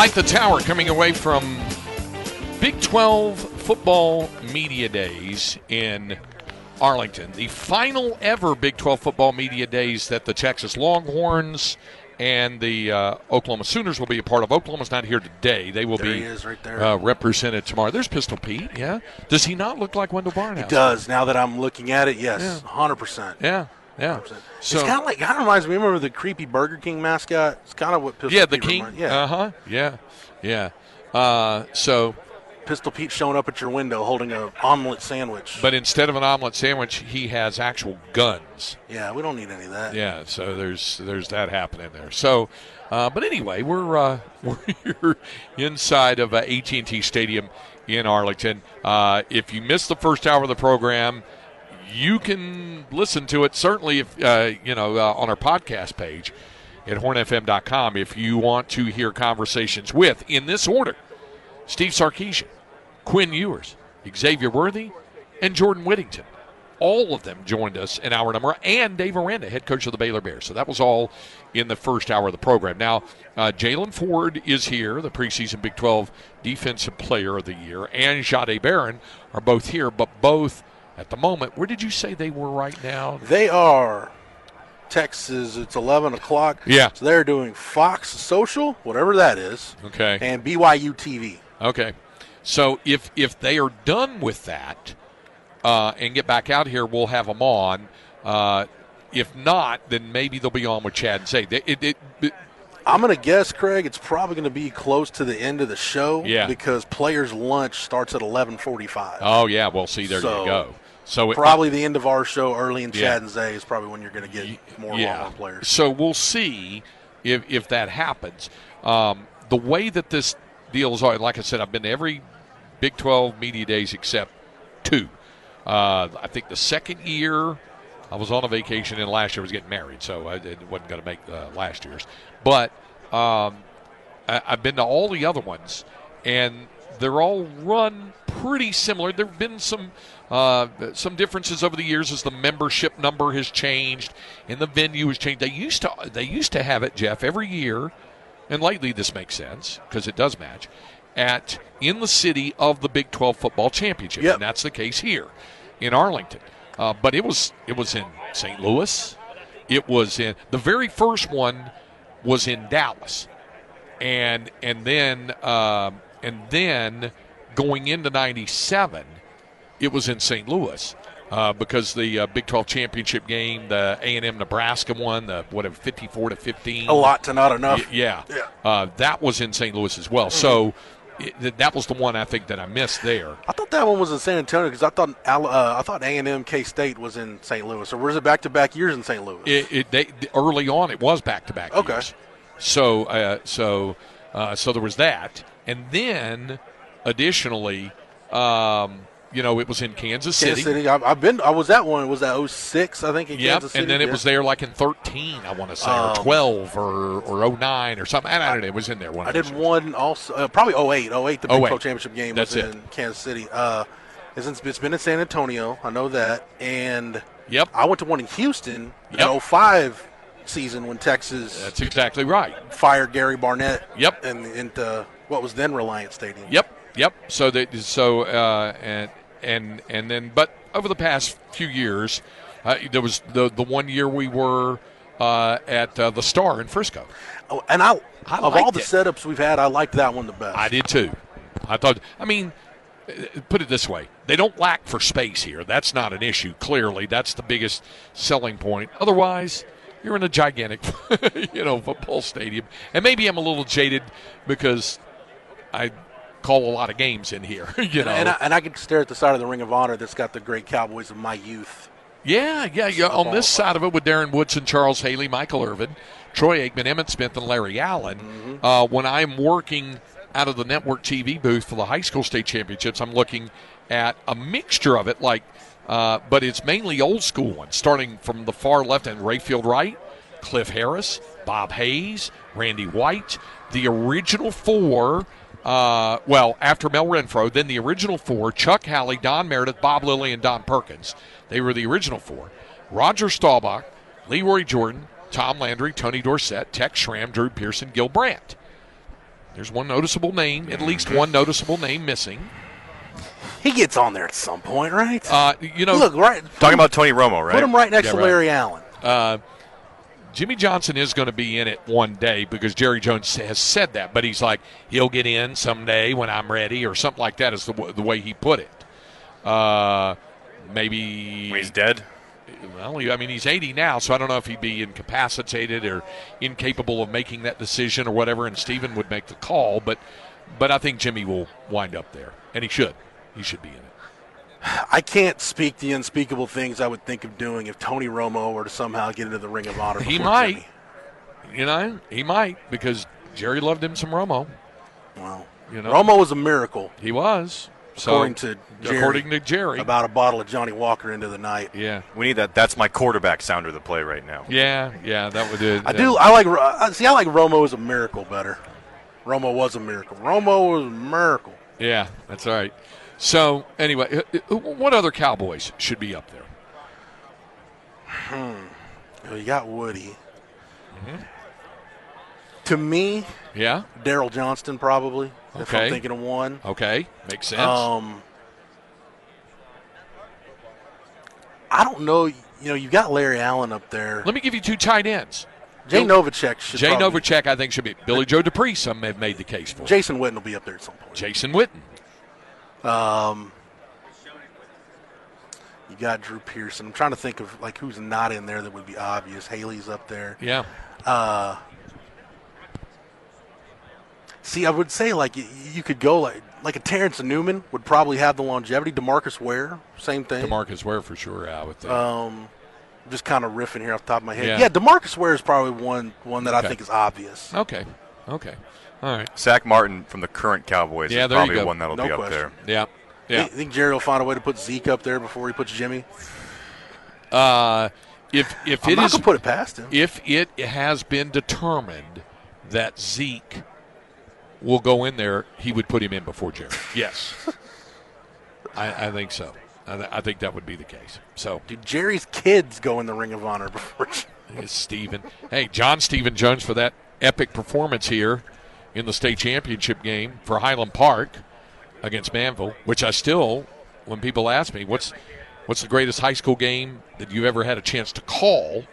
Like the Tower coming away from Big 12 football media days in Arlington. The final ever Big 12 football media days that the Texas Longhorns and the uh, Oklahoma Sooners will be a part of. Oklahoma's not here today. They will There be right there. Uh, represented tomorrow. There's Pistol Pete, yeah. Does he not look like Wendell Barnhouse? He does. Now that I'm looking at it, yes, hundred percent. Yeah, yeah. it's kind of like kind of reminds me. Remember the creepy Burger King mascot? It's kind of what Pistol yeah, the Pete king. reminds- Yeah, Uh huh. Yeah, yeah. Uh, so Pistol Pete showing up at your window holding a omelet sandwich. But instead of an omelet sandwich, he has actual guns. yeah, we don't need any of that. Yeah, so there's there's that happening there. So, uh, but anyway, we're uh, we're inside of uh, AT&T Stadium in Arlington. Uh, if you missed the first hour of the program, you can listen to it certainly if uh, you know uh, on our podcast page at hornfm.com if you want to hear conversations with in this order Steve Sarkisian, Quinn Ewers, Xavier Worthy, and Jordan Whittington. All of them joined us in hour number, and Dave Aranda, head coach of the Baylor Bears. So that was all in the first hour of the program. Now, uh, Jaylan Ford is here, the preseason Big 12 Defensive Player of the Year, and Jahdae Barron are both here, but both at the moment. Where did you say they were right now? They are Texas. It's eleven o'clock. Yeah. So they're doing Fox Social, whatever that is, Okay. and BYU TV. Okay. So if if they are done with that uh, and get back out here, we'll have them on. Uh, if not, then maybe they'll be on with Chad and say it, it, it, I'm gonna guess, Craig. It's probably gonna be close to the end of the show. Yeah. Because players' lunch starts at 11:45. Oh yeah, well see there So, you go. So it, probably the end of our show, early in Yeah. Chad and Zay is probably when you're going to get more yeah. Longhorn players. So we'll see if if that happens. Um, the way that this deal is, like I said, I've been to every Big 12 media days except two. Uh, I think the second year I was on a vacation, and last year I was getting married, so I it wasn't going to make uh, last year's. But um, I, I've been to all the other ones, and they're all run pretty similar. There have been some uh, some differences over the years as the membership number has changed and the venue has changed. They used to they used to have it, Jeff, every year, and lately this makes sense because it does match at in the city of the Big 12 football championship, Yep. and that's the case here in Arlington. Uh, but it was it was in St. Louis. It was in the very first one was in Dallas, and and then um, and then going into '97, it was in St. Louis. Uh, because the uh, Big 12 championship game, the A&M Nebraska one, the whatever 54 to 15, A lot to not enough. Y- yeah, Yeah. Uh, that was in St. Louis as well. So it, that was the one I think that I missed there. I thought that one was in San Antonio because I thought uh, I thought A and M K State was in St. Louis, or was it back to back years in St. Louis? It, it they, early on, it was back to back. Okay. Years. So uh, so uh, so there was that, and then additionally, um, you know, it was in Kansas City. Kansas City. I, I've been. I was at one. It was that 06, I think, in Yep, Kansas City. and then it was there like in 13, I want to say, Um, or 12, or or 09, or something. I don't know. It was in there. One I did one also, uh, probably 08. 08, the Big 08. 12 championship game That's was it. in Kansas City. Uh, it's, it's been in San Antonio. I know that. And Yep, I went to one in Houston Yep. in 05 season when Texas that's exactly right. fired Gary Barnett. Yep. And into what was then Reliant Stadium. Yep, yep. So that so uh, and and and then, but over the past few years, uh, there was the the one year we were uh, at uh, the Star in Frisco. Oh, and I, I of all the it. setups we've had, I liked that one the best. I did too. I thought. I mean, put it this way: they don't lack for space here. That's not an issue. Clearly, that's the biggest selling point. Otherwise. You're in a gigantic, you know, football stadium, and maybe I'm a little jaded because I call a lot of games in here. You know, And I, and I could stare at the side of the Ring of Honor that's got the great Cowboys of my youth Yeah, yeah, yeah. On this side of it, with Darren Woodson, Charles Haley, Michael Irvin, Troy Aikman, Emmitt Smith, and Larry Allen. Mm-hmm. Uh, when I'm working out of the network TV booth for the high school state championships, I'm looking at a mixture of it, like, uh, but it's mainly old school ones, starting from the far left and Rayfield Wright, Cliff Harris, Bob Hayes, Randy White, the original four. Uh, well, after Mel Renfro, then the original four Chuck Howley, Don Meredith, Bob Lilly, and Don Perkins. They were the original four. Roger Staubach, Lee Roy Jordan, Tom Landry, Tony Dorsett, Tex Schramm, Drew Pearson, Gil Brandt. There's one noticeable name, at least one noticeable name missing. He gets on there at some point, right? Uh, you know, Look, right. Talking about Tony Romo, right? Put him right next Yeah, to right. Larry Allen. uh, Jimmy Johnson is going to be in it one day because Jerry Jones has said that, but he's like, he'll get in someday when I'm ready or something like that is the, w- the way he put it. Uh, maybe. He's dead. Well, I mean, he's 80 now, so I don't know if he'd be incapacitated or incapable of making that decision or whatever, and Steven would make the call, but, but I think Jimmy will wind up there, and he should. He should be in it. I can't speak the unspeakable things I would think of doing if Tony Romo were to somehow get into the Ring of Honor. He might. Jimmy. You know, he might because Jerry loved him some Romo. Well, You know, Romo was a miracle, He was. So, according to Jerry, according to Jerry. about a bottle of Johnnie Walker into the night. yeah. We need that. That's my quarterback sounder to play right now. Yeah, yeah, that would do. I do. I like. See, I like Romo as a miracle better. Romo was a miracle. Romo was a miracle. Yeah, that's all right. So, anyway, uh, uh, what other Cowboys should be up there? You, know, you got Woody. Mm-hmm. To me, Yeah? Daryl Johnston probably. If I'm thinking of one. Okay. Makes sense. Um, I don't know. You know, you got Larry Allen up there. Let me give you two tight ends. Jay Novacek should. Jay probably- Novacek, I think, should be. Billy Joe Dupree, some have made the case for. Jason Witten will be up there at some point. Jason Witten. You got Drew Pearson. I'm trying to think of like who's not in there that would be obvious. Haley's up there. Yeah. See, I would say like you, you could go like like a Terrence Newman would probably have the longevity. Demarcus Ware, same thing. Demarcus Ware for sure, I would think. Um, just kind of riffing here off the top of my head. Yeah. Yeah, Demarcus Ware is probably one one that Okay. I think is obvious. okay. Okay. All right. Zack Martin from the current Cowboys Yeah, is probably go. one that'll No be up there. Yeah. Yeah. I think Jerry will find a way to put Zeke up there before he puts Jimmy. Uh, if if I'm it not is put it past him. if it has been determined that Zeke will go in there, he would put him in before Jerry. Yes, I, I think so. I, th- I think that would be the case. So, Dude, Jerry's kids go in the Ring of Honor before. Jimmy. it's Stephen. Hey, John Stephen Jones for that epic performance here in the state championship game for Highland Park against Manvel, which I still, when people ask me, what's what's the greatest high school game that you ever had a chance to call?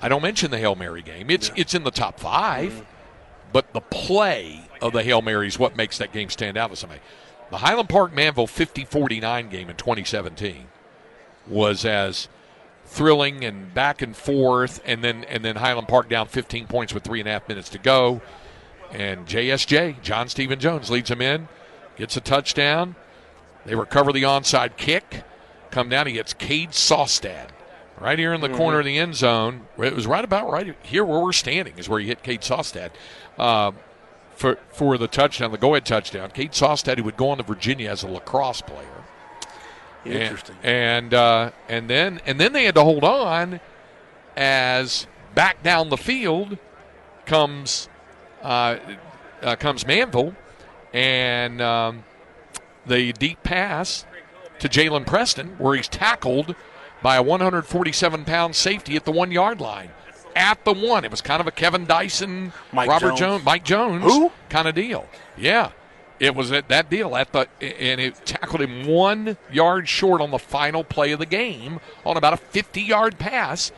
I don't mention the Hail Mary game. It's it's in the top 5 but the play of the Hail Mary is what makes that game stand out to somebody. The Highland Park Manvel 50-49 game in 2017 was as thrilling and back and forth, and then and then Highland Park down 15 points with three and a half minutes to go, and JSJ John Stephen Jones leads him in, gets a touchdown. They recover the onside kick, come down. He gets Cade Saustad right here in the corner of the end zone. It was right about right here where we're standing is where he hit Cade Saustad. Uh, for, for the touchdown, the go-ahead touchdown, Cade Saustad, who would go on to Virginia as a lacrosse player. Interesting. And uh, and then and then they had to hold on as back down the field comes comes Manvel and um, the deep pass to Jalen Preston where he's tackled by a 147 pound safety at the one yard line. At the one, it was kind of a Kevin Dyson, Mike Robert Jones. Jones, Mike Jones, Who? kind of deal. Yeah, it was at that deal at the and it tackled him one yard short on the final play of the game on about a 50 yard pass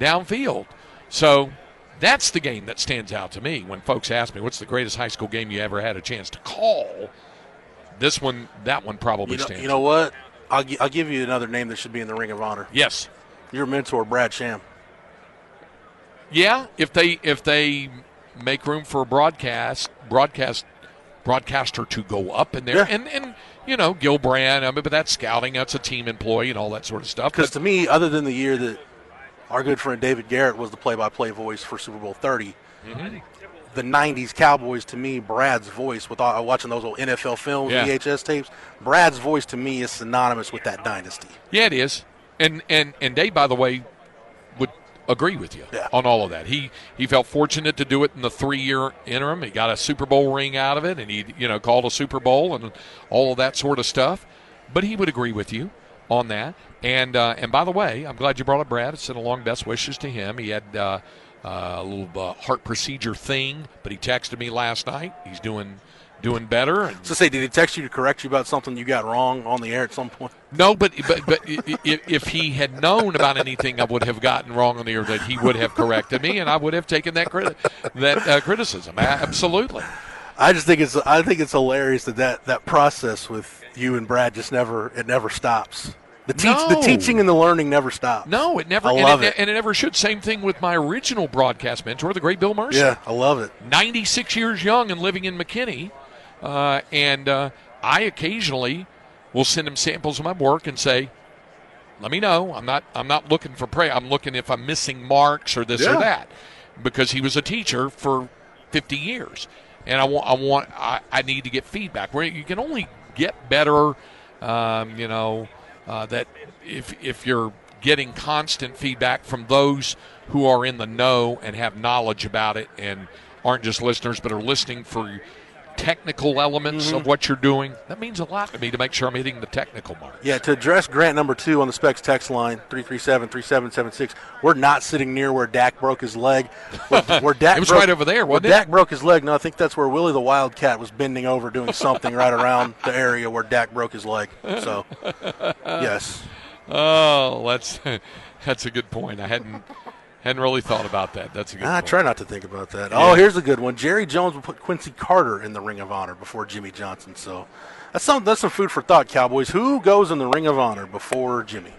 downfield. So that's the game that stands out to me when folks ask me what's the greatest high school game you ever had a chance to call. This one, that one probably You know, stands. you know what? I'll, gi- I'll give you another name that should be in the Ring of Honor. yes, Your mentor, Brad Sham. yeah. If they if they make room for a broadcast broadcast broadcaster to go up in there, Yeah. and and you know, Gil Brandt. I mean, but that's scouting. That's a team employee and all that sort of stuff. Because to me, other than the year that our good friend David Garrett was the play-by-play voice for Super Bowl 30, Mm-hmm. the '90s Cowboys to me, Brad's voice with all, watching those old NFL films, Yeah. VHS tapes, Brad's voice to me is synonymous with that dynasty. Yeah, it is. And and and Dave, by the way, would agree with you Yeah. on all of that. He he felt fortunate to do it in the three year interim. He got a Super Bowl ring out of it, and he you know called a Super Bowl and all of that sort of stuff. But he would agree with you on that. And uh, and by the way, I'm glad you brought up Brad. I sent along best wishes to him. He had. Uh, uh, a little uh, heart procedure thing, but he texted me last night. He's doing doing better. And So say, did he text you to correct you about something you got wrong on the air at some point? no, but but but i- i- if he had known about anything I would have gotten wrong on the air, that he would have corrected me, and I would have taken that criti- that uh, criticism. Absolutely. I just think it's I think it's hilarious that, that that process with you and Brad just never it never stops. The teach the teaching and the learning never stops. No, it never. I and love it, it. and it never should. Same thing with my original broadcast mentor, the great Bill Mercer. Yeah, I love it. 96 years young and living in McKinney. Uh, and uh, I occasionally will send him samples of my work and say, let me know. I'm not I'm not looking for prey. I'm looking if I'm missing marks or this Yeah. or that. Because he was a teacher for 50 years. And I want I want I, I need to get feedback. Where you can only get better um, you know, uh, that if if you're getting constant feedback from those who are in the know and have knowledge about it and aren't just listeners but are listening for technical elements Mm-hmm. of what you're doing, that means a lot to me to make sure I'm hitting the technical mark. Yeah, to address Grant number two on the Specs text line, 337-3776, we're not sitting near where Dak broke his leg. Where, where Dak It was broke- right over there, where wasn't it? Dak broke his leg. No, I think that's where Willie the Wildcat was bending over doing something right around the area where Dak broke his leg. So, yes. Oh, that's that's a good point. I hadn't hadn't really thought about that. That's a good I point. try not to think about that. Oh, here's a good one. Jerry Jones will put Quincy Carter in the Ring of Honor before Jimmy Johnson. So that's some that's some food for thought, Cowboys. Who goes in the Ring of Honor before Jimmy?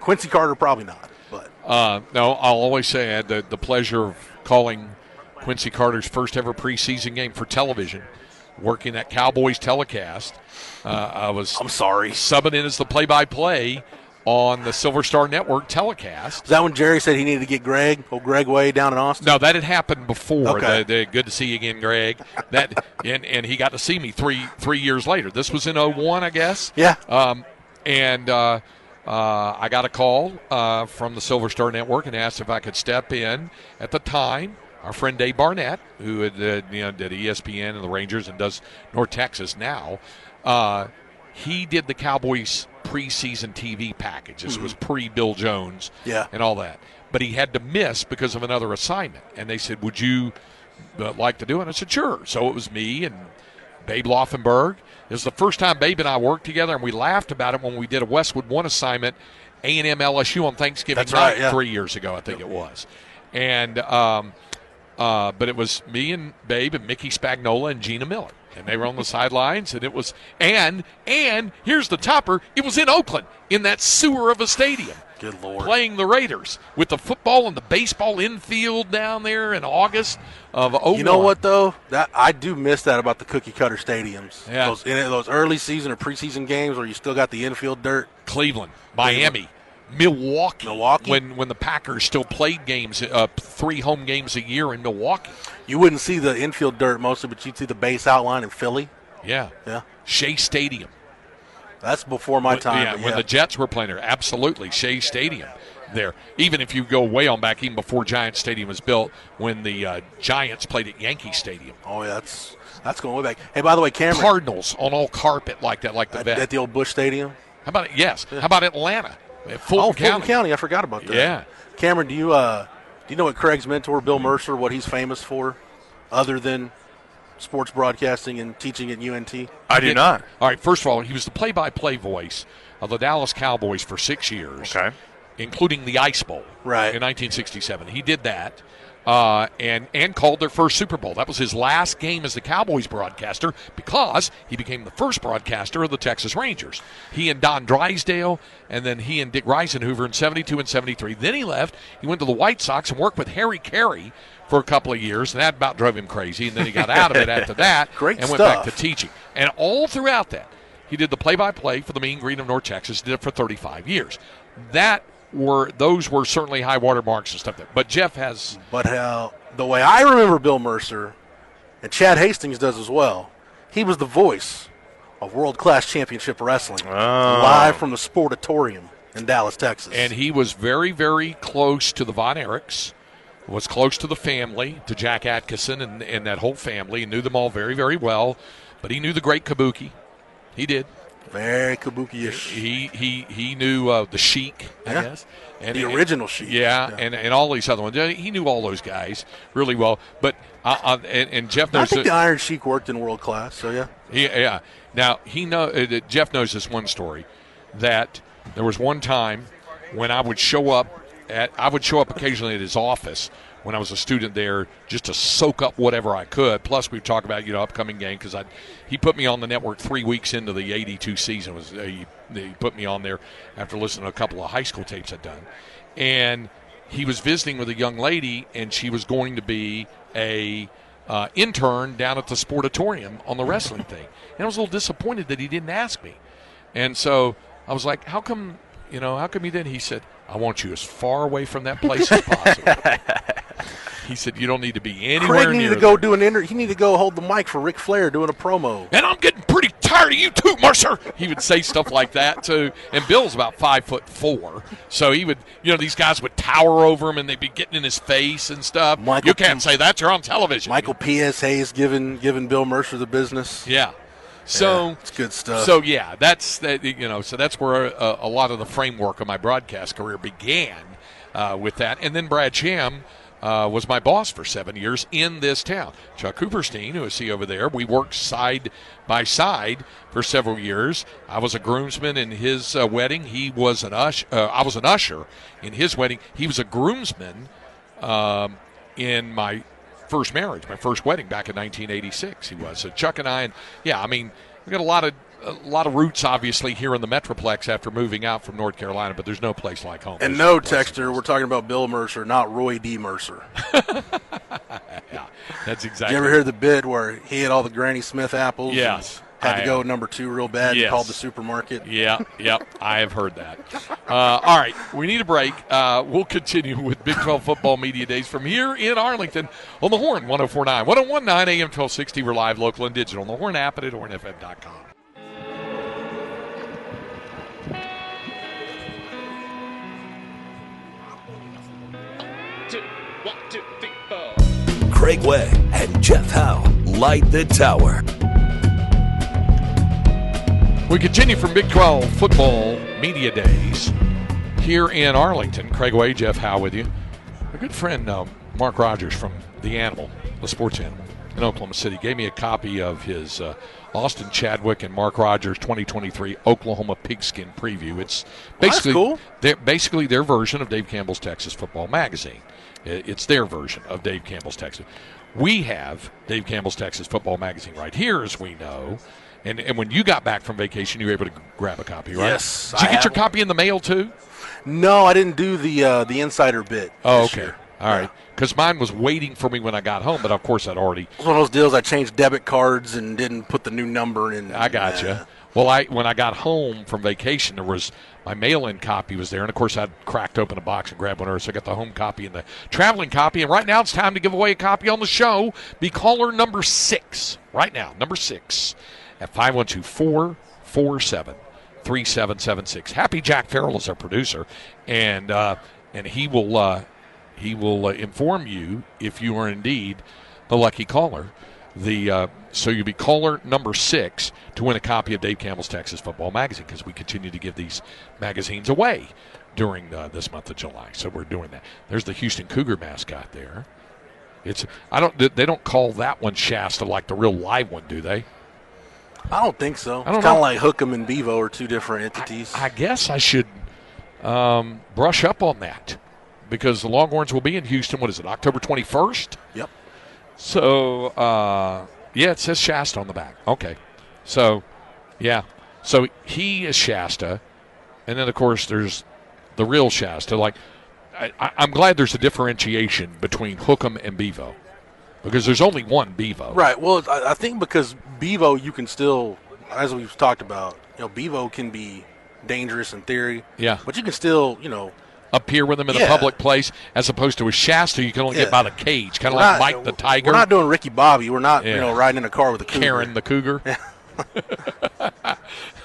Quincy Carter probably not, but Uh, no, I'll always say I had the, the pleasure of calling Quincy Carter's first ever preseason game for television, working at Cowboys telecast. Uh, I was I'm sorry. subbing in as the play-by-play on the Silver Star Network telecast. Is that when Jerry said he needed to get Greg, old Greg Way down in Austin? No, that had happened before. Okay. The, the, good to see you again, Greg. That and, and he got to see me three three years later. This was in 01, I guess. Yeah. Um, and uh, uh, I got a call uh, from the Silver Star Network and asked if I could step in. At the time, our friend Dave Barnett, who had, uh, you know, did ESPN and the Rangers and does North Texas now, uh, he did the Cowboys preseason TV package. This was pre Bill Jones Yeah. and all that. But he had to miss because of another assignment. And they said, Would you uh, like to do it? And I said, Sure. So it was me and Babe Laufenberg. It was the first time Babe and I worked together, and we laughed about it when we did a Westwood One assignment, A and M LSU on Thanksgiving That's night right, yeah. three years ago, I think it was. And um, uh, but it was me and Babe and Mickey Spagnola and Gina Miller, and they were on the sidelines, and it was and and here's the topper. It was in Oakland in that sewer of a stadium Good lord. playing the Raiders with the football and the baseball infield down there in August of 01. You know what though? That I do miss that about the cookie cutter stadiums. Yeah. Those in those early season or preseason games where you still got the infield dirt. Cleveland, Miami, Milwaukee. Milwaukee. When when the Packers still played games, uh, three home games a year in Milwaukee. You wouldn't see the infield dirt mostly, but you'd see the base outline in Philly. Yeah. Yeah. Shea Stadium. That's before my time. yeah, but when the Jets were playing there, absolutely Shea Stadium. There, even if you go way on back, even before Giant Stadium was built, when the uh, Giants played at Yankee Stadium, oh yeah, that's that's going way back. Hey, by the way, Cameron Cardinals on all carpet like that, like the at, at the old Busch Stadium. How about it? Yes. How about Atlanta? At Fulton oh, Fulton County. County. I forgot about that. Yeah. Cameron, do you uh do you know what Craig's mentor, Bill Mercer, what he's famous for, other than sports broadcasting and teaching at UNT? I do not. All right. First of all, he was the play-by-play voice of the Dallas Cowboys for six years, Okay. including the Ice Bowl, Right. in 1967. He did that. Uh, and and called their first Super Bowl. That was his last game as the Cowboys broadcaster because he became the first broadcaster of the Texas Rangers. He and Don Drysdale, and then he and Dick Risenhoover in '72 and '73. Then he left. He went to the White Sox and worked with Harry Caray for a couple of years, and that about drove him crazy. And then he got out of it after that Great and went back to teaching. And all throughout that, he did the play-by-play for the Mean Green of North Texas. Did it for 35 years. That were those were certainly high water marks and stuff. There. But Jeff has. But how the way I remember Bill Mercer, and Chad Hastings does as well. He was the voice of world class championship wrestling oh. live from the Sportatorium in Dallas, Texas. And he was very, very close to the Von Erichs, was close to the family, to Jack Adkisson and, and that whole family, knew them all very, very well. But he knew the great Kabuki. He did. Very kabuki-ish. He he he knew uh, the Sheik, I Yeah. guess, and The original Sheik, Yeah, yeah. and and all these other ones. He knew all those guys really well. But uh, uh, and, and Jeff I knows think that- the Iron Sheik worked in world class, so yeah. he, yeah. Now he know uh, Jeff knows this one story that there was one time when I would show up at I would show up occasionally at his office when I was a student there just to soak up whatever I could. Plus we'd talk about you know upcoming game because I he put me on the network three weeks into the '82 season. Was uh, he, he put me on there after listening to a couple of high school tapes I'd done, and he was visiting with a young lady and she was going to be a uh, intern down at the sportatorium on the wrestling thing. And I was a little disappointed that he didn't ask me. And so I was like, how come, you know, how come you didn't? He said, I want you as far away from that place as possible. he said, you don't need to be anywhere Craig needed near to go there." do an inter- he needed to go hold the mic for Ric Flair doing a promo. and I'm getting pretty tired of you too, Mercer. He would say stuff like that too. And Bill's about five foot four, so he would, you know, these guys would tower over him and they'd be getting in his face and stuff. Michael you can't P- say that; you're on television. Michael P.S. Hayes giving giving Bill Mercer the business. yeah. So Yeah, it's good stuff. So yeah, that's that. You know, so that's where uh, a lot of the framework of my broadcast career began uh, with that, and then Brad Sham. Uh, was my boss for seven years in this town. Chuck Cooperstein, who is see over there, we worked side by side for several years. I was a groomsman in his uh, wedding. He was an usher. Uh, I was an usher in his wedding. He was a groomsman um, in my first marriage, my first wedding back in 1986. He was. So Chuck and I, and yeah, I mean, we got a lot of a lot of roots, obviously, here in the Metroplex after moving out from North Carolina. But there's no place like home. And There's no, Texter, we're talking about Bill Mercer, not Roy D. Mercer. Yeah, that's exactly. Did you ever hear the bit where he had all the Granny Smith apples? and Yes, Had I to go number two real bad. Yes. called the supermarket. Yeah, yep, I have heard that. Uh, all right, we need a break. Uh, we'll continue with Big 12 football media days from here in Arlington on the Horn 1049, 1019 AM 1260. We're live, local, and digital on the Horn app and at hornfm.com. two, one, two, three, four. Craig Way and Jeff Howe light the tower. We continue from Big 12 football media days here in Arlington. Craig Way, Jeff Howe with you. A good friend, uh, Mark Rogers from The Animal, the sports animal in Oklahoma City, gave me a copy of his uh, Austin Chadwick and Mark Rogers 2023 Oklahoma Pigskin Preview. It's that's basically cool. their, basically their version of Dave Campbell's Texas Football Magazine. It's their version of Dave Campbell's Texas. We have Dave Campbell's Texas Football Magazine right here, as we know. And, and when you got back from vacation, you were able to grab a copy, right? Yes, Did you I get your copy in the mail too? No, I didn't do the uh, the insider bit. Oh, okay. year. All right. Because mine was waiting for me when I got home, but of course I'd already. It was one of those deals. I changed debit cards and didn't put the new number in. I got you. Uh, Well, I when I got home from vacation, there was my mail-in copy was there, and of course I'd cracked open a box and grabbed one. of. So I got the home copy and the traveling copy. And right now it's time to give away a copy on the show. Be caller number six right now, number six at five one two four four seven three seven seven six. Happy Jack Farrell is our producer, and uh, and he will uh, he will uh, inform you if you are indeed the lucky caller. The uh, so you'll be caller number six to win a copy of Dave Campbell's Texas Football Magazine because we continue to give these magazines away during uh, this month of July. So we're doing that. There's the Houston Cougar mascot there. It's I don't they don't call that one Shasta like the real live one, do they? I don't think so. don't it's kind of like Hookem and Bevo are two different entities. I guess I should um, brush up on that because the Longhorns will be in Houston. What is it, October 21st? yep. So, uh, yeah, it says Shasta on the back. Okay. So, yeah. So he is Shasta. And then, of course, there's the real Shasta. Like, I, I, I'm glad there's a differentiation between Hookem and Bevo because there's only one Bevo. Right. Well, I, I think because Bevo, you can still as we've talked about, you know, Bevo can be dangerous in theory. Yeah. But you can still, you know, appear with them in a public place, as opposed to a Shasta, you can only Yeah. get by the cage, kind of like not- Mike the Tiger, We're not doing Ricky Bobby. We're not, Yeah. you know, riding in a car with a cougar. Karen the Cougar,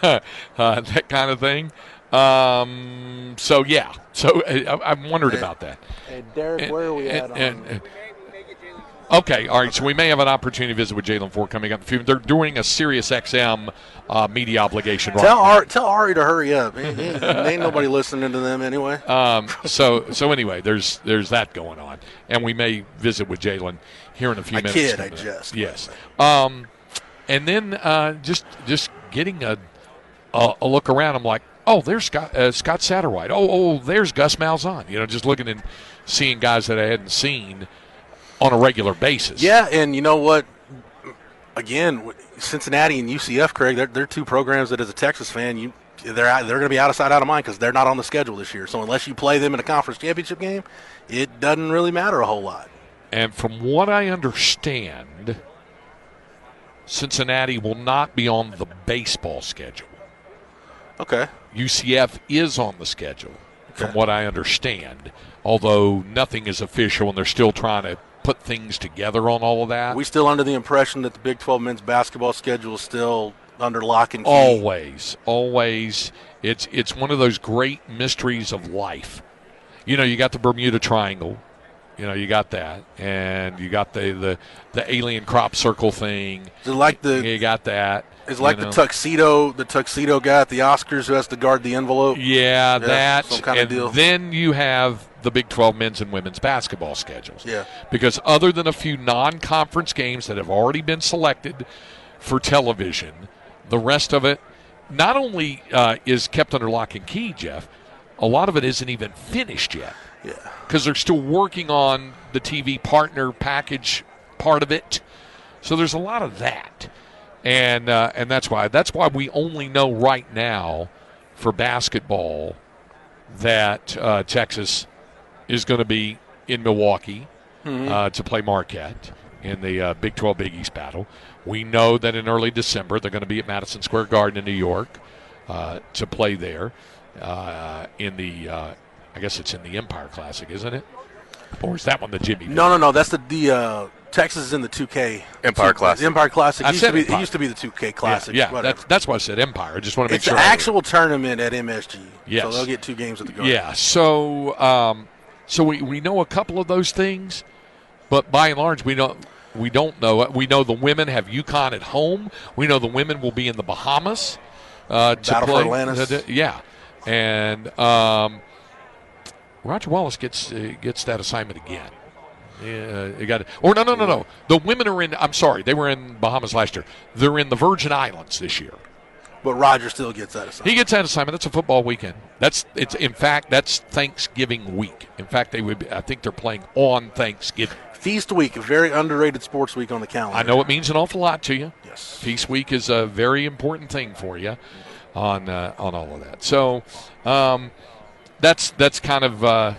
uh, that kind of thing. Um, so yeah, so uh, I, I wondered about that. Hey, Derek, And- where are we at and- on? and- and- Okay, all right. So we may have an opportunity to visit with Jaylan Ford coming up. They're doing a Sirius XM uh, media obligation. Right tell now. Ari, tell Ari to hurry up. Ain't, nobody listening to them anyway. Um, so so anyway, there's there's that going on, and we may visit with Jalen here in a few I minutes. kid, I jest. Yes. Um, and then uh, just just getting a, a a look around. I'm like, oh, there's Scott uh, Scott Satterwhite. Oh oh, there's Gus Malzahn. You know, just looking and seeing guys that I hadn't seen on a regular basis. Yeah, and you know what? Again, Cincinnati and UCF, Craig, they're, they're two programs that, as a Texas fan, you they're out, they're going to be out of sight, out of mind because they're not on the schedule this year. So unless you play them in a conference championship game, it doesn't really matter a whole lot. And from what I understand, Cincinnati will not be on the baseball schedule. Okay. UCF is on the schedule, from what I understand, although nothing is official and they're still trying to put things together on all of that. We still under the impression that the Big 12 men's basketball schedule is still under lock and key? always, always, it's it's one of those great mysteries of life. You know, you got the Bermuda Triangle, you know, you got that, and you got the the, the alien crop circle thing. Is like the You got that. is it like you know. the tuxedo the tuxedo guy at the Oscars who has to guard the envelope? Yeah, that some kinda deal. then you have the Big 12 men's and women's basketball schedules. Yeah. Because other than a few non-conference games that have already been selected for television, the rest of it not only uh, is kept under lock and key, Jeff. A lot of it isn't even finished yet Yeah. because they're still working on the TV partner package part of it. So there's a lot of that, and uh, and that's why that's why we only know right now for basketball that uh, Texas is going to be in Milwaukee uh, to play Marquette in the uh, Big 12 Big East battle. We know that in early December they're going to be at Madison Square Garden in New York uh, to play there uh, in the. I guess it's in the Empire Classic, isn't it? Or is that one the Jimmy? No, no, no. That's the the uh, Texas is in the 2K Empire Two- Classic. The Empire Classic. I It used, said to be, Empire. it used to be the 2K Classic. yeah, whatever. that's that's why I said Empire. I just want to make it's sure. an I- actual tournament at MSG. Yes. So they'll get two games at the Garden. Yeah. So, um, so we, we know a couple of those things, but by and large, we don't we don't know. We know the women have UConn at home. We know the women will be in the Bahamas uh, to Battle for play. Atlantis. yeah, and um, Roger Wallace gets uh, gets that assignment again. Yeah, you got it. Or no, no, no, no. The women are in. I'm sorry, they were in Bahamas last year. They're in the Virgin Islands this year. But Roger still gets that assignment. He gets that assignment. That's a football weekend. That's it's. In fact, that's Thanksgiving week. In fact, they would. Be, I think they're playing on Thanksgiving. Feast week, a very underrated sports week on the calendar. I know it means an awful lot to you. Yes. Feast week is a very important thing for you on uh, on all of that. So um, that's that's kind of uh,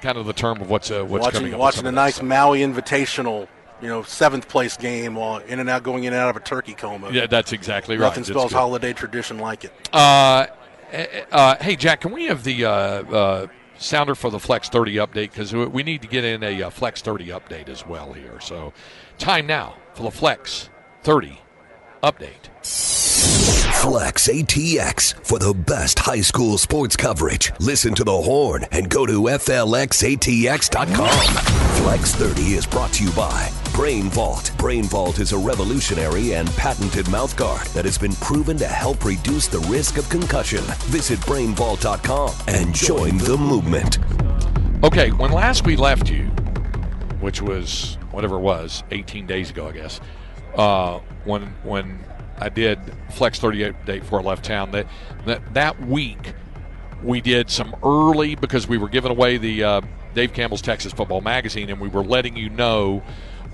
kind of the term of what's uh, what's coming watching up. watching a nice. Maui Invitational, you know, seventh place game while in and out, going in and out of a turkey coma. Yeah, that's exactly right. Nothing spells holiday tradition like it. Uh, uh, uh, hey, Jack, can we have the uh, uh, sounder for the Flex 30 update? Because we need to get in a uh, Flex 30 update as well here. So, time now for the Flex 30 update. Flex ATX for the best high school sports coverage. Listen to the horn and go to FLXATX.com. Flex 30 is brought to you by Brain Vault. Brain Vault is a revolutionary and patented mouthguard that has been proven to help reduce the risk of concussion. Visit brainvault.com and join the movement. Okay, when last we left you, which was whatever it was, 18 days ago, I guess, uh, when when I did Flex 30 update for Left Town, that, that that week we did some early because we were giving away the uh, Dave Campbell's Texas Football Magazine, and we were letting you know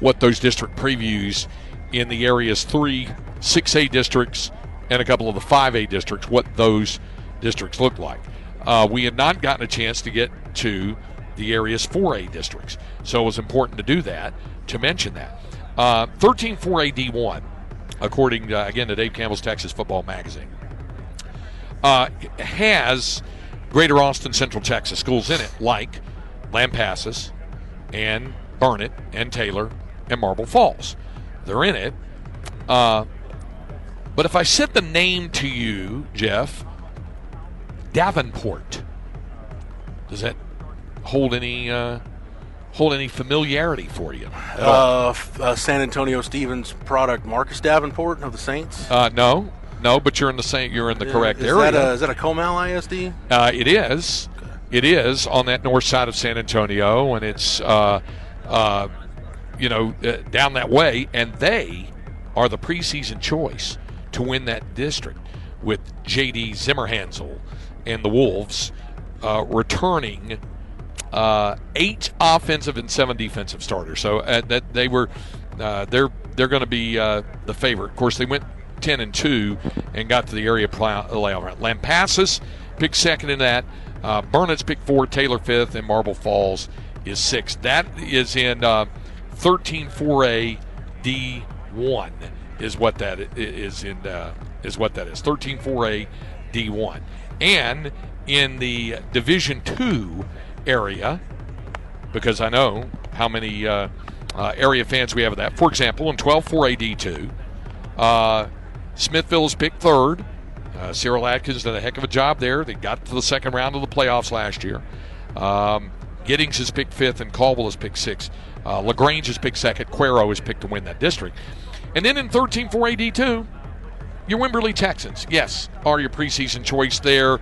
what those district previews in the areas three, six A districts, and a couple of the five A districts, what those districts look like. Uh, we had not gotten a chance to get to the area's 4A districts, so it was important to do that to mention that. Uh, 13 4A D1 according uh, again to Dave Campbell's Texas Football Magazine, uh, has Greater Austin Central Texas schools in it, like Lampasas and Burnet and Taylor and Marble Falls. They're in it. Uh, but if I said the name to you, Jeff, Davenport, does that hold any uh, hold any familiarity for you? Uh, uh, San Antonio Stevens product, Marcus Davenport of the Saints. Uh, no, no, but you're in the same. You're in the correct is area. That a, is that a Comal ISD? Uh, it is. It is on that north side of San Antonio, and it's uh, uh, you know uh, down that way, and they are the preseason choice to win that district with J.D. Zimmerhansel and the Wolves uh, returning uh, eight offensive and seven defensive starters. So uh, that they were uh, they're they're going to be uh, the favorite. Of course, they went ten and two and got to the area pla- playoff round. Lampasas picked second in that. Uh, Burnet's picked four. Taylor fifth, and Marble Falls is sixth. That is in uh, 13-4A D1 is what that is in uh, is what that is 13-4A D1 and in the Division two area because I know how many uh, uh, area fans we have of that. For example, in 12 4AD 2, uh, Smithville is picked third. Uh, Cyril Atkins did a heck of a job there. They got to the second round of the playoffs last year. Um, Giddings is picked fifth, and Caldwell is picked sixth. Uh, LaGrange is picked second. Cuero is picked to win that district. And then in 13 4AD 2, your Wimberley Texans, yes, are your preseason choice there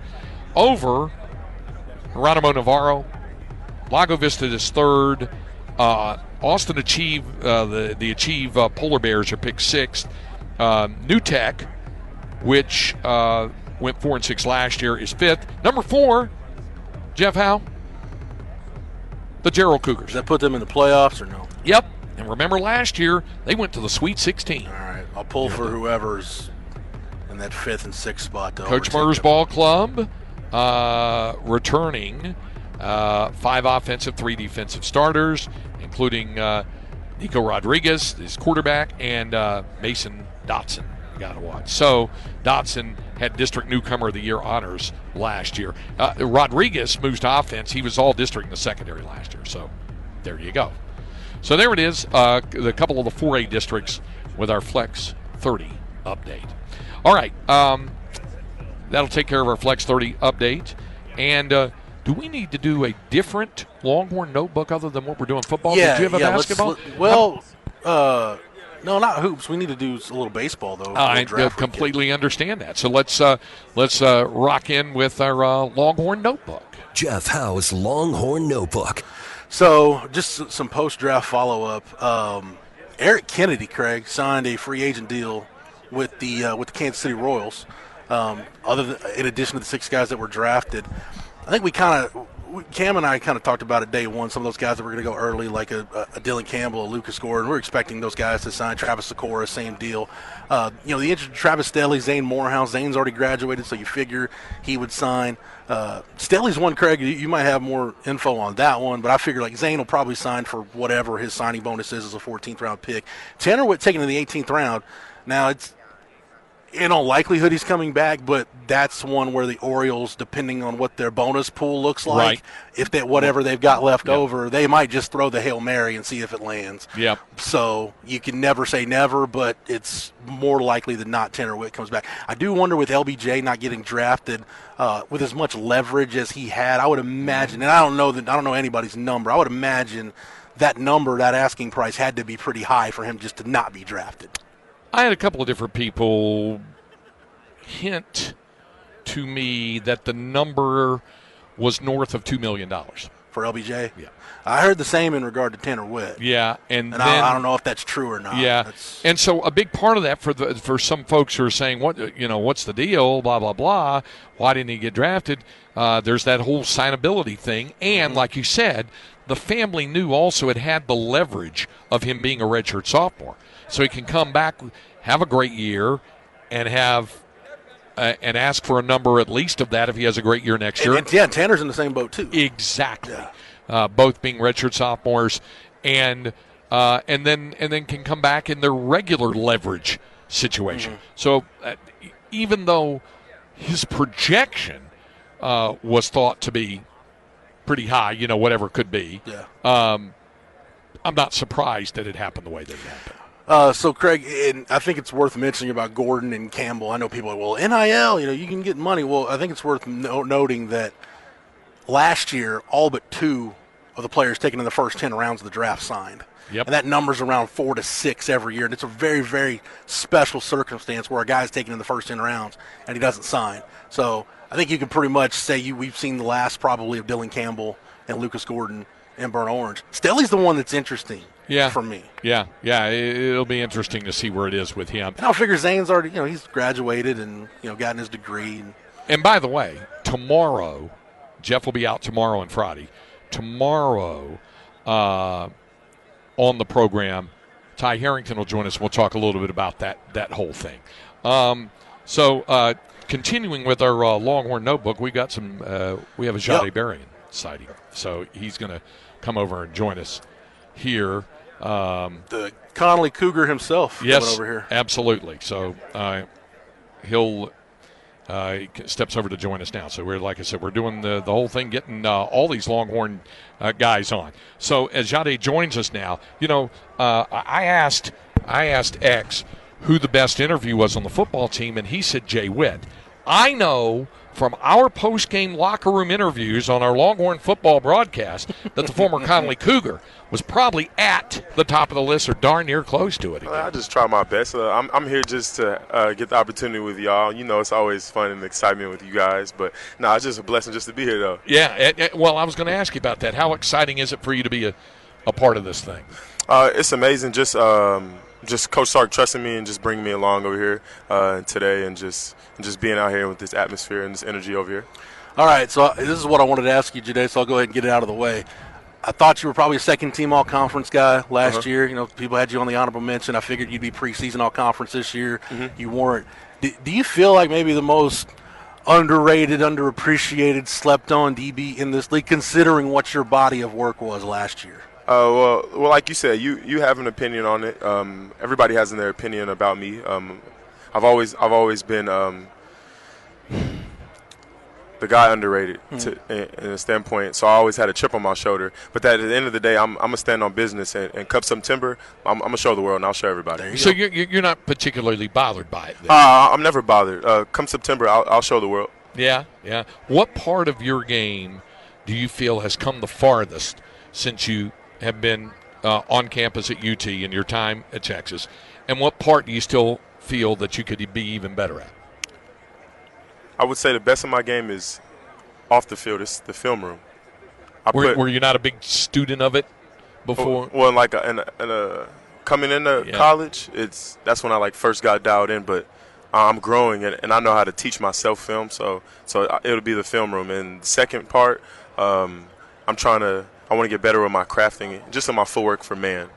over Geronimo Navarro, Lago Vista is third. Uh, Austin Achieve, uh, the the Achieve uh, Polar Bears are picked sixth. Um, New Tech, which uh, went four and six last year, is fifth. Number four, Jeff Howe, the Jarrell Cougars. Does that put them in the playoffs or no? Yep. And remember last year they went to the Sweet 16. All right, I'll pull for whoever's in that fifth and sixth spot. Coach Murr's ball club uh, returning uh, five offensive, three defensive starters, including uh, Nico Rodriguez, his quarterback, and uh, Mason Dotson. You got to watch. So Dotson had district newcomer of the year honors last year. Uh, Rodriguez moves to offense. He was all district in the secondary last year. So there you go. So there it is. Uh, the couple of the 4A districts with our Flex 30 update. All right. Um, that'll take care of our Flex 30 update. And uh, do we need to do a different Longhorn notebook other than what we're doing football? Yeah, Did you have yeah. let's- basketball? let- well, uh, no, not hoops. We need to do a little baseball though. I Little draft uh, completely understand that. So let's uh, let's uh, rock in with our uh, Longhorn notebook. Jeff Howe's Longhorn Notebook. So, just some post draft follow up. Um, Eric Kennedy, Craig, signed a free agent deal with the uh, with the Kansas City Royals. Um, other than, in addition to the six guys that were drafted, I think we kind of Cam and I kind of talked about it day one. Some of those guys that were going to go early, like a, a Dylan Campbell, a Lucas Gordon, we're expecting those guys to sign. Travis Sykora, same deal. Uh, you know, the interest of Travis Stelly, Zane Morehouse. Zane's already graduated, so you figure he would sign. Uh, Stelly's one, Craig. You, you might have more info on that one, but I figure like Zane will probably sign for whatever his signing bonus is as a 14th round pick. Tanner Witt taken in the 18th round. Now it's in all likelihood he's coming back, but that's one where the Orioles, depending on what their bonus pool looks like, Right. if that whatever they've got left over, they might just throw the hail mary and see if it lands. Yep. So you can never say never, but it's more likely than not Tanner Witt comes back. I do wonder with LBJ not getting drafted uh, with as much leverage as he had. I would imagine, and I don't know that I don't know anybody's number. I would imagine that number, that asking price, had to be pretty high for him just to not be drafted. I had a couple of different people hint to me that the number was north of two million dollars. for LBJ. Yeah. I heard the same in regard to Tanner Witt, Yeah, and, and then I, I don't know if that's true or not. Yeah, That's- and so a big part of that for the for some folks who are saying, "What you know, what's the deal?" Blah blah blah. Why didn't he get drafted? Uh, there's that whole signability thing, and like you said, the family knew also it had the leverage of him being a redshirt sophomore, so he can come back, have a great year, and have. Uh, and ask for a number at least of that if he has a great year next year. and, and yeah, Tanner's in the same boat too. Exactly. Yeah. Uh, both being redshirt sophomores, and uh, and then and then can come back in their regular leverage situation. So uh, even though his projection uh, was thought to be pretty high, you know, whatever it could be, Yeah. um, I'm not surprised that it happened the way that it happened. Uh, so Craig, and I think it's worth mentioning about Gordon and Campbell. I know people are well NIL, you know, you can get money. Well, I think it's worth no- noting that last year, all but two of the players taken in the first ten rounds of the draft signed. Yep. And that number's around four to six every year, and it's a very, very special circumstance where a guy's taken in the first ten rounds and he doesn't sign. So I think you can pretty much say you we've seen the last probably of Dylan Campbell and Lucas Gordon and Burn Orange. Staley's the one that's interesting Yeah. for me. Yeah, yeah, it, it'll be interesting to see where it is with him. And I figure Zane's already, you know, he's graduated and you know gotten his degree. And And by the way, tomorrow, Jeff will be out tomorrow and Friday. Tomorrow, uh, on the program, Ty Harrington will join us. We'll talk a little bit about that that whole thing. Um, so, uh, continuing with our uh, Longhorn notebook, we got some. Uh, we have a Jade Yep. Berrien sighting, so he's going to come over and join us here. Um, the Connally Cougar himself yes, coming over here. absolutely. So uh, he'll uh, he steps over to join us now. So we're like I said, we're doing the the whole thing, getting uh, all these Longhorn uh, guys on. So as Jahdae joins us now, you know, uh, I asked I asked X who the best interview was on the football team, and he said Jay Witt. I know from our post game locker room interviews on our Longhorn football broadcast that the former Connally Cougar was probably at the top of the list or darn near close to it. Again. I just try my best. Uh, I'm, I'm here just to uh, get the opportunity with y'all. You know, it's always fun and excitement with you guys. But no, it's just a blessing just to be here, though. Yeah, eh, eh, well, I was going to ask you about that. How exciting is it for you to be a, a part of this thing? Uh, it's amazing. Just um, just Coach Sark trusting me and just bringing me along over here uh, today, and just and just being out here with this atmosphere and this energy over here. All right, so this is what I wanted to ask you today, so I'll go ahead and get it out of the way. I thought you were probably a second team all conference guy last Uh-huh. year. You know, people had you on the honorable mention. I figured you'd be preseason all conference this year. You weren't. Do, do you feel like maybe the most underrated, underappreciated, slept on DB in this league, considering what your body of work was last year? Uh, well, well, like you said, you, you have an opinion on it. Um, everybody has their opinion about me. Um, I've always I've always been um, the guy underrated to, in, in a standpoint. So I always had a chip on my shoulder. But that at the end of the day, I'm, I'm gonna stand on business. And, and come September, I'm, I'm gonna show the world, and I'll show everybody. So you're, you're not particularly bothered by it. then? Uh, I'm never bothered. Uh, come September, I'll, I'll show the world. yeah, yeah. What part of your game do you feel has come the farthest since you have been uh, on campus at UT in your time at Texas? And what part do you still feel that you could be even better at? I would say the best of my game is off the field. It's the film room. Were, put- were you not a big student of it before? Well, like a, in a, in a coming into Yeah. college, it's that's when I like first got dialed in. But I'm growing and, and I know how to teach myself film, so so it'll be the film room. And the second part, um, I'm trying to I want to get better with my crafting, just in my footwork for man.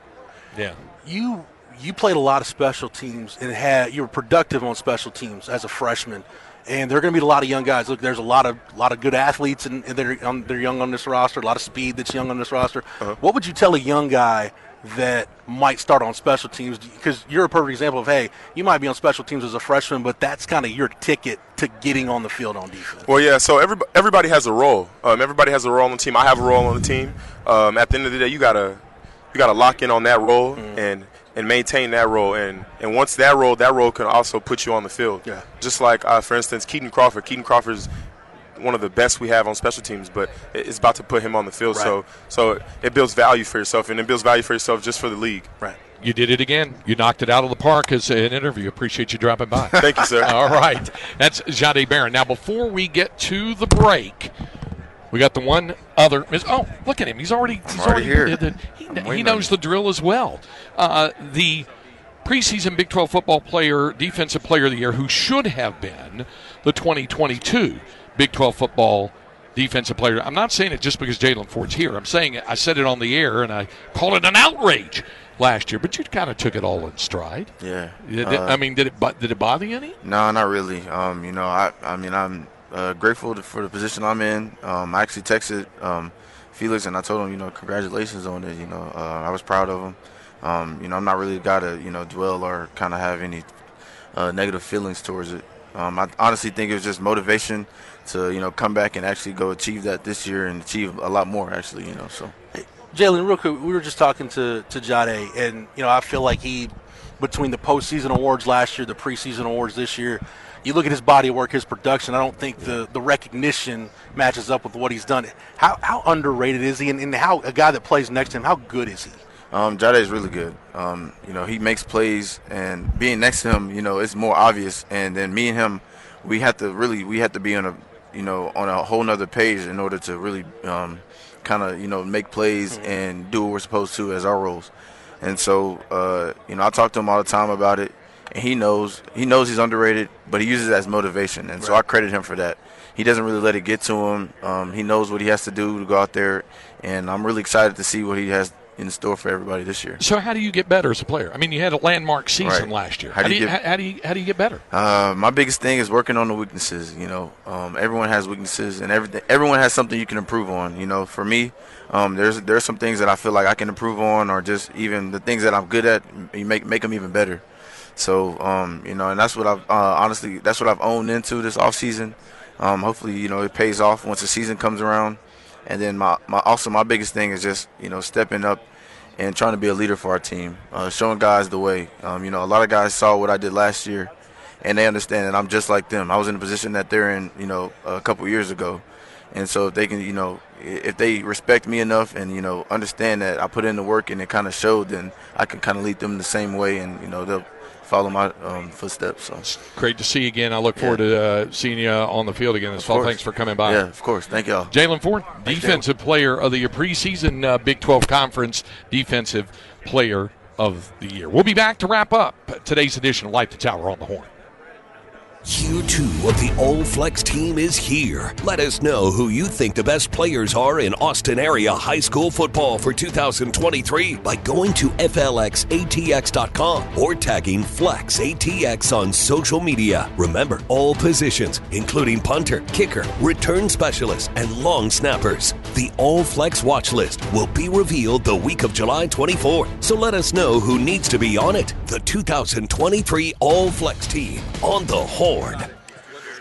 yeah. you you played a lot of special teams and had you were productive on special teams as a freshman. And there are going to be a lot of young guys. Look, there's a lot of lot of good athletes, and, and they're on, they're young on this roster. A lot of speed that's young on this roster. Uh-huh. What would you tell a young guy that might start on special teams? Because you're a perfect example of hey, you might be on special teams as a freshman, but that's kind of your ticket to getting on the field on defense. Well, yeah. So everybody, everybody has a role. Um, everybody has a role on the team. I have a role on the team. Um, at the end of the day, you gotta you gotta lock in on that role and and maintain that role. And and once that role, that role can also put you on the field. Yeah. Just like uh, for instance, Kitan Crawford. Kitan Crawford is one of the best we have on special teams, but it's about to put him on the field. So Right. so it builds value for yourself, and it builds value for yourself just for the league. Right. You did it again. You knocked it out of the park as an interview. Appreciate you dropping by. Thank you, sir. All right. That's Jahdae Barron. Now, before we get to the break, we got the one other. Oh, look at him. He's already, he's already here. He, he knows the drill as well. Uh, the preseason Big 12 football player, defensive player of the year, who should have been the 2022 Big 12 football defensive player. I'm not saying it just because Jaylan Ford's here. I'm saying it, I said it on the air and I called it an outrage last year, but you kind of took it all in stride. Yeah. Did- Uh, I mean, did it did it bother you any? No, not really. Um, you know, I, I mean, I'm uh, grateful for the position I'm in. Um, I actually texted um, Felix and I told him, you know, congratulations on it. You know, uh, I was proud of him. Um, you know, I'm not really guy to, you know, dwell or kind of have any uh, negative feelings towards it. Um, I honestly think it was just motivation to you know come back and actually go achieve that this year and achieve a lot more actually. You know, so Jaylan, real quick, we were just talking to to Jahdae, and you know I feel like he, between the postseason awards last year, the preseason awards this year, you look at his body of work, his production. I don't think the the recognition matches up with what he's done. How how underrated is he, and, and how a guy that plays next to him, how good is he? Um, Jahdae is really good. Um, you know, he makes plays, and being next to him, you know, it's more obvious. And then me and him, we have to really, we have to be on a, you know, on a whole nother page in order to really um, kind of, you know, make plays mm-hmm. and do what we're supposed to as our roles. And so, uh, you know, I talk to him all the time about it, and he knows, he knows he's underrated, but he uses it as motivation, and right. so I credit him for that. He doesn't really let it get to him. Um, he knows what he has to do to go out there, and I'm really excited to see what he has in store for everybody this year. So how do you get better as a player? I mean, you had a landmark season right. last year. How, how do you, get, how, how, do you how do you get better? Uh, my biggest thing is working on the weaknesses. You know, um, everyone has weaknesses, and everything. Everyone has something you can improve on. You know, for me, um, there's there's some things that I feel like I can improve on, or just even the things that I'm good at, you make make them even better. So um, you know, and that's what I've uh, honestly that's what I've owned into this off season. Um, hopefully, you know, it pays off once the season comes around. And then my, my also my biggest thing is just you know stepping up and trying to be a leader for our team, uh, showing guys the way. Um, you know, a lot of guys saw what I did last year, and they understand that I'm just like them. I was in a position that they're in, you know, a couple years ago, and so if they can, you know, if they respect me enough and you know understand that I put in the work and it kind of showed, then I can kind of lead them the same way, and you know they'll follow my um, footsteps. So great to see you again. I look forward yeah. to uh, seeing you on the field again this fall. Thanks for coming by. Yeah, of course. Thank y'all. Jaylan Ford, Thanks, defensive player of the year, preseason uh, Big 12 Conference defensive player of the year. We'll be back to wrap up today's edition of Light the Tower on the Horn. Year two of the All Flex team is here. Let us know who you think the best players are in Austin area high school football for 2023 by going to FLXATX.com or tagging FlexATX on social media. Remember, all positions, including punter, kicker, return specialist, and long snappers. The All Flex watch list will be revealed the week of July 24. So let us know who needs to be on it. The 2023 All Flex team on the whole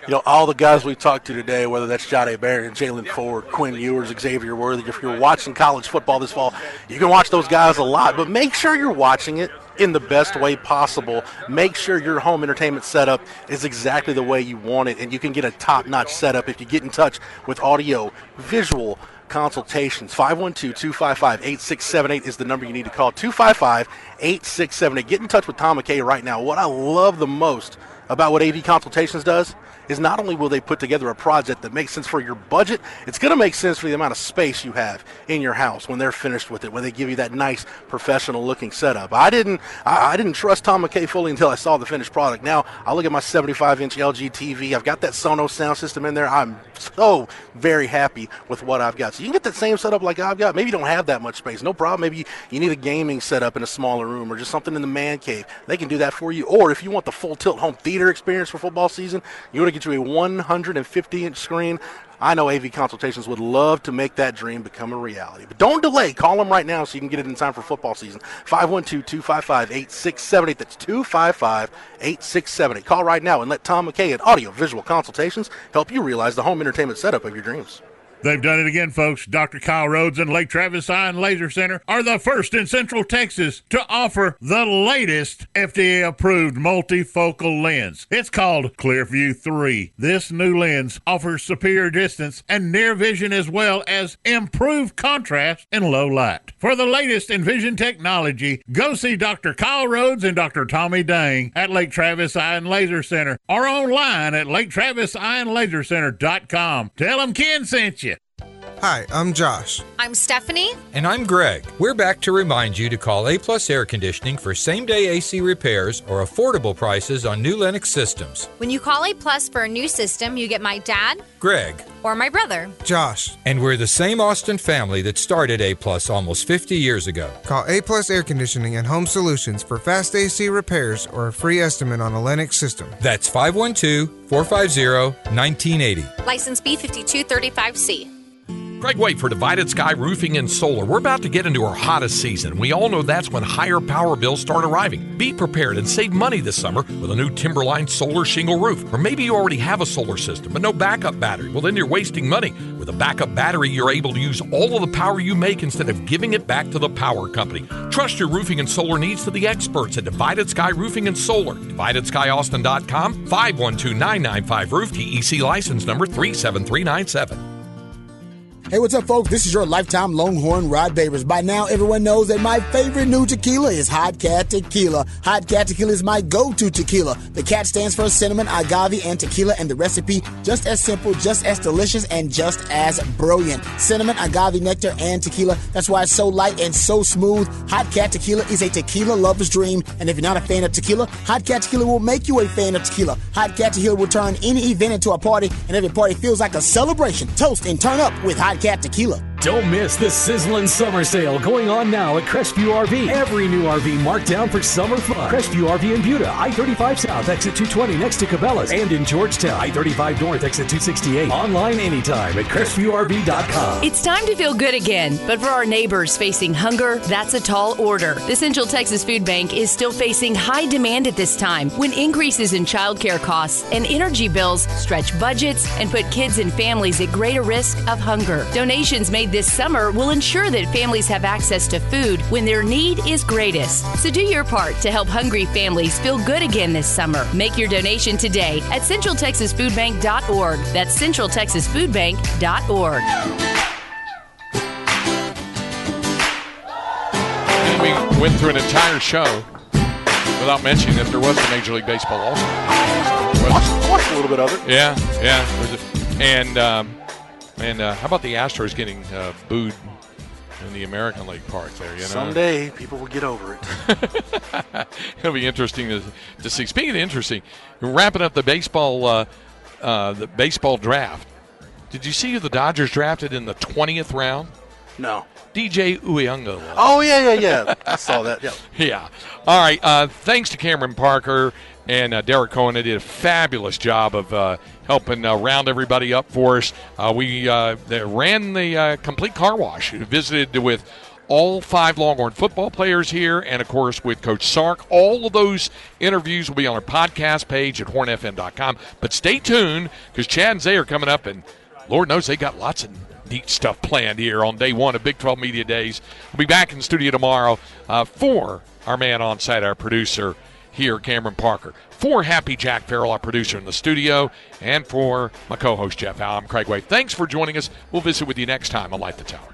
you know, all the guys we talked to today, whether that's Jahdae Barron, Jaylan Ford, Quinn Ewers, Xavier Worthy, if you're watching college football this fall, you can watch those guys a lot, but make sure you're watching it in the best way possible. Make sure your home entertainment setup is exactly the way you want it, and you can get a top notch setup if you get in touch with audio, visual, consultations. 512-255-8678 is the number you need to call. 255-8678. Get in touch with Tom McKay right now. What I love the most – about what AV Consultations does is not only will they put together a project that makes sense for your budget, it's going to make sense for the amount of space you have in your house when they're finished with it, when they give you that nice professional looking setup. I didn't I, I didn't trust Tom McKay fully until I saw the finished product. Now I look at my 75 inch LG TV. I've got that Sonos sound system in there. I'm so very happy with what I've got. So you can get that same setup like I've got. Maybe you don't have that much space. No problem. Maybe you, you need a gaming setup in a smaller room or just something in the man cave. They can do that for you. Or if you want the full tilt home theater experience for football season, you want to get you a 150 inch screen. I know AV Consultations would love to make that dream become a reality. But don't delay. Call them right now so you can get it in time for football season. 512 255 8678. That's 255 8678. Call right now and let Tom McKay at Audio Visual Consultations help you realize the home entertainment setup of your dreams. They've done it again, folks. Dr. Kyle Rhodes and Lake Travis Eye and Laser Center are the first in Central Texas to offer the latest FDA approved multifocal lens. It's called Clearview 3. This new lens offers superior distance and near vision as well as improved contrast in low light. For the latest in vision technology, go see Dr. Kyle Rhodes and Dr. Tommy Dang at Lake Travis Eye and Laser Center or online at LakeTravisEyeandLaserCenter.com. Tell them Ken sent you. Hi, I'm Josh. I'm Stephanie. And I'm Greg. We're back to remind you to call A Plus Air Conditioning for same day AC repairs or affordable prices on new Lennox systems. When you call A Plus for a new system, you get my dad, Greg, or my brother, Josh. And we're the same Austin family that started A Plus almost 50 years ago. Call A Plus Air Conditioning and Home Solutions for fast AC repairs or a free estimate on a Lennox system. That's 512 450 1980. License B5235C. Craig Way for Divided Sky Roofing and Solar. We're about to get into our hottest season. We all know that's when higher power bills start arriving. Be prepared and save money this summer with a new Timberline solar shingle roof. Or maybe you already have a solar system but no backup battery. Well, then you're wasting money. With a backup battery, you're able to use all of the power you make instead of giving it back to the power company. Trust your roofing and solar needs to the experts at Divided Sky Roofing and Solar. DividedSkyAustin.com 512 995 Roof TEC license number 37397. Hey, what's up, folks? This is your lifetime Longhorn Rod Babers. By now, everyone knows that my favorite new tequila is Hot Cat Tequila. Hot Cat Tequila is my go-to tequila. The cat stands for cinnamon, agave, and tequila, and the recipe just as simple, just as delicious, and just as brilliant. Cinnamon, agave, nectar, and tequila. That's why it's so light and so smooth. Hot Cat Tequila is a tequila lover's dream, and if you're not a fan of tequila, Hot Cat Tequila will make you a fan of tequila. Hot Cat Tequila will turn any event into a party, and every party feels like a celebration. Toast and turn up with Hot Cat Tequila. Don't miss the sizzling summer sale going on now at Crestview RV. Every new RV marked down for summer fun. Crestview RV in Buda, I-35 South, exit 220 next to Cabela's. And in Georgetown, I-35 North, exit 268. Online anytime at CrestviewRV.com. It's time to feel good again, but for our neighbors facing hunger, that's a tall order. The Central Texas Food Bank is still facing high demand at this time when increases in childcare costs and energy bills stretch budgets and put kids and families at greater risk of hunger. Donations made this summer will ensure that families have access to food when their need is greatest. So do your part to help hungry families feel good again this summer. Make your donation today at centraltexasfoodbank.org. That's centraltexasfoodbank.org. And we went through an entire show without mentioning that there was a Major League Baseball All Star. Watched, watched a little bit of it. Yeah, yeah. And um, and uh, how about the Astros getting uh, booed in the American League Park there? You know, Someday people will get over it. It'll be interesting to, to see. Speaking of interesting, wrapping up the baseball uh, uh, the baseball draft. Did you see who the Dodgers drafted in the twentieth round? No. DJ Uyunga. Oh yeah, yeah, yeah. I saw that. Yeah. Yeah. All right. Uh, thanks to Cameron Parker and uh, Derek Cohen. Did a fabulous job of uh, helping uh, round everybody up for us. Uh, we uh, ran the uh, complete car wash. Visited with all five Longhorn football players here, and of course with Coach Sark. All of those interviews will be on our podcast page at hornfm.com. But stay tuned because Chad and Zay are coming up, and Lord knows they got lots of neat stuff planned here on day one of Big 12 Media Days. We'll be back in studio tomorrow uh, for our man on site, our producer here, Cameron Parker. For Happy Jack Farrell, our producer in the studio, and for my co host, Jeff Howe, I'm Craig Way. Thanks for joining us. We'll visit with you next time on Light the Tower.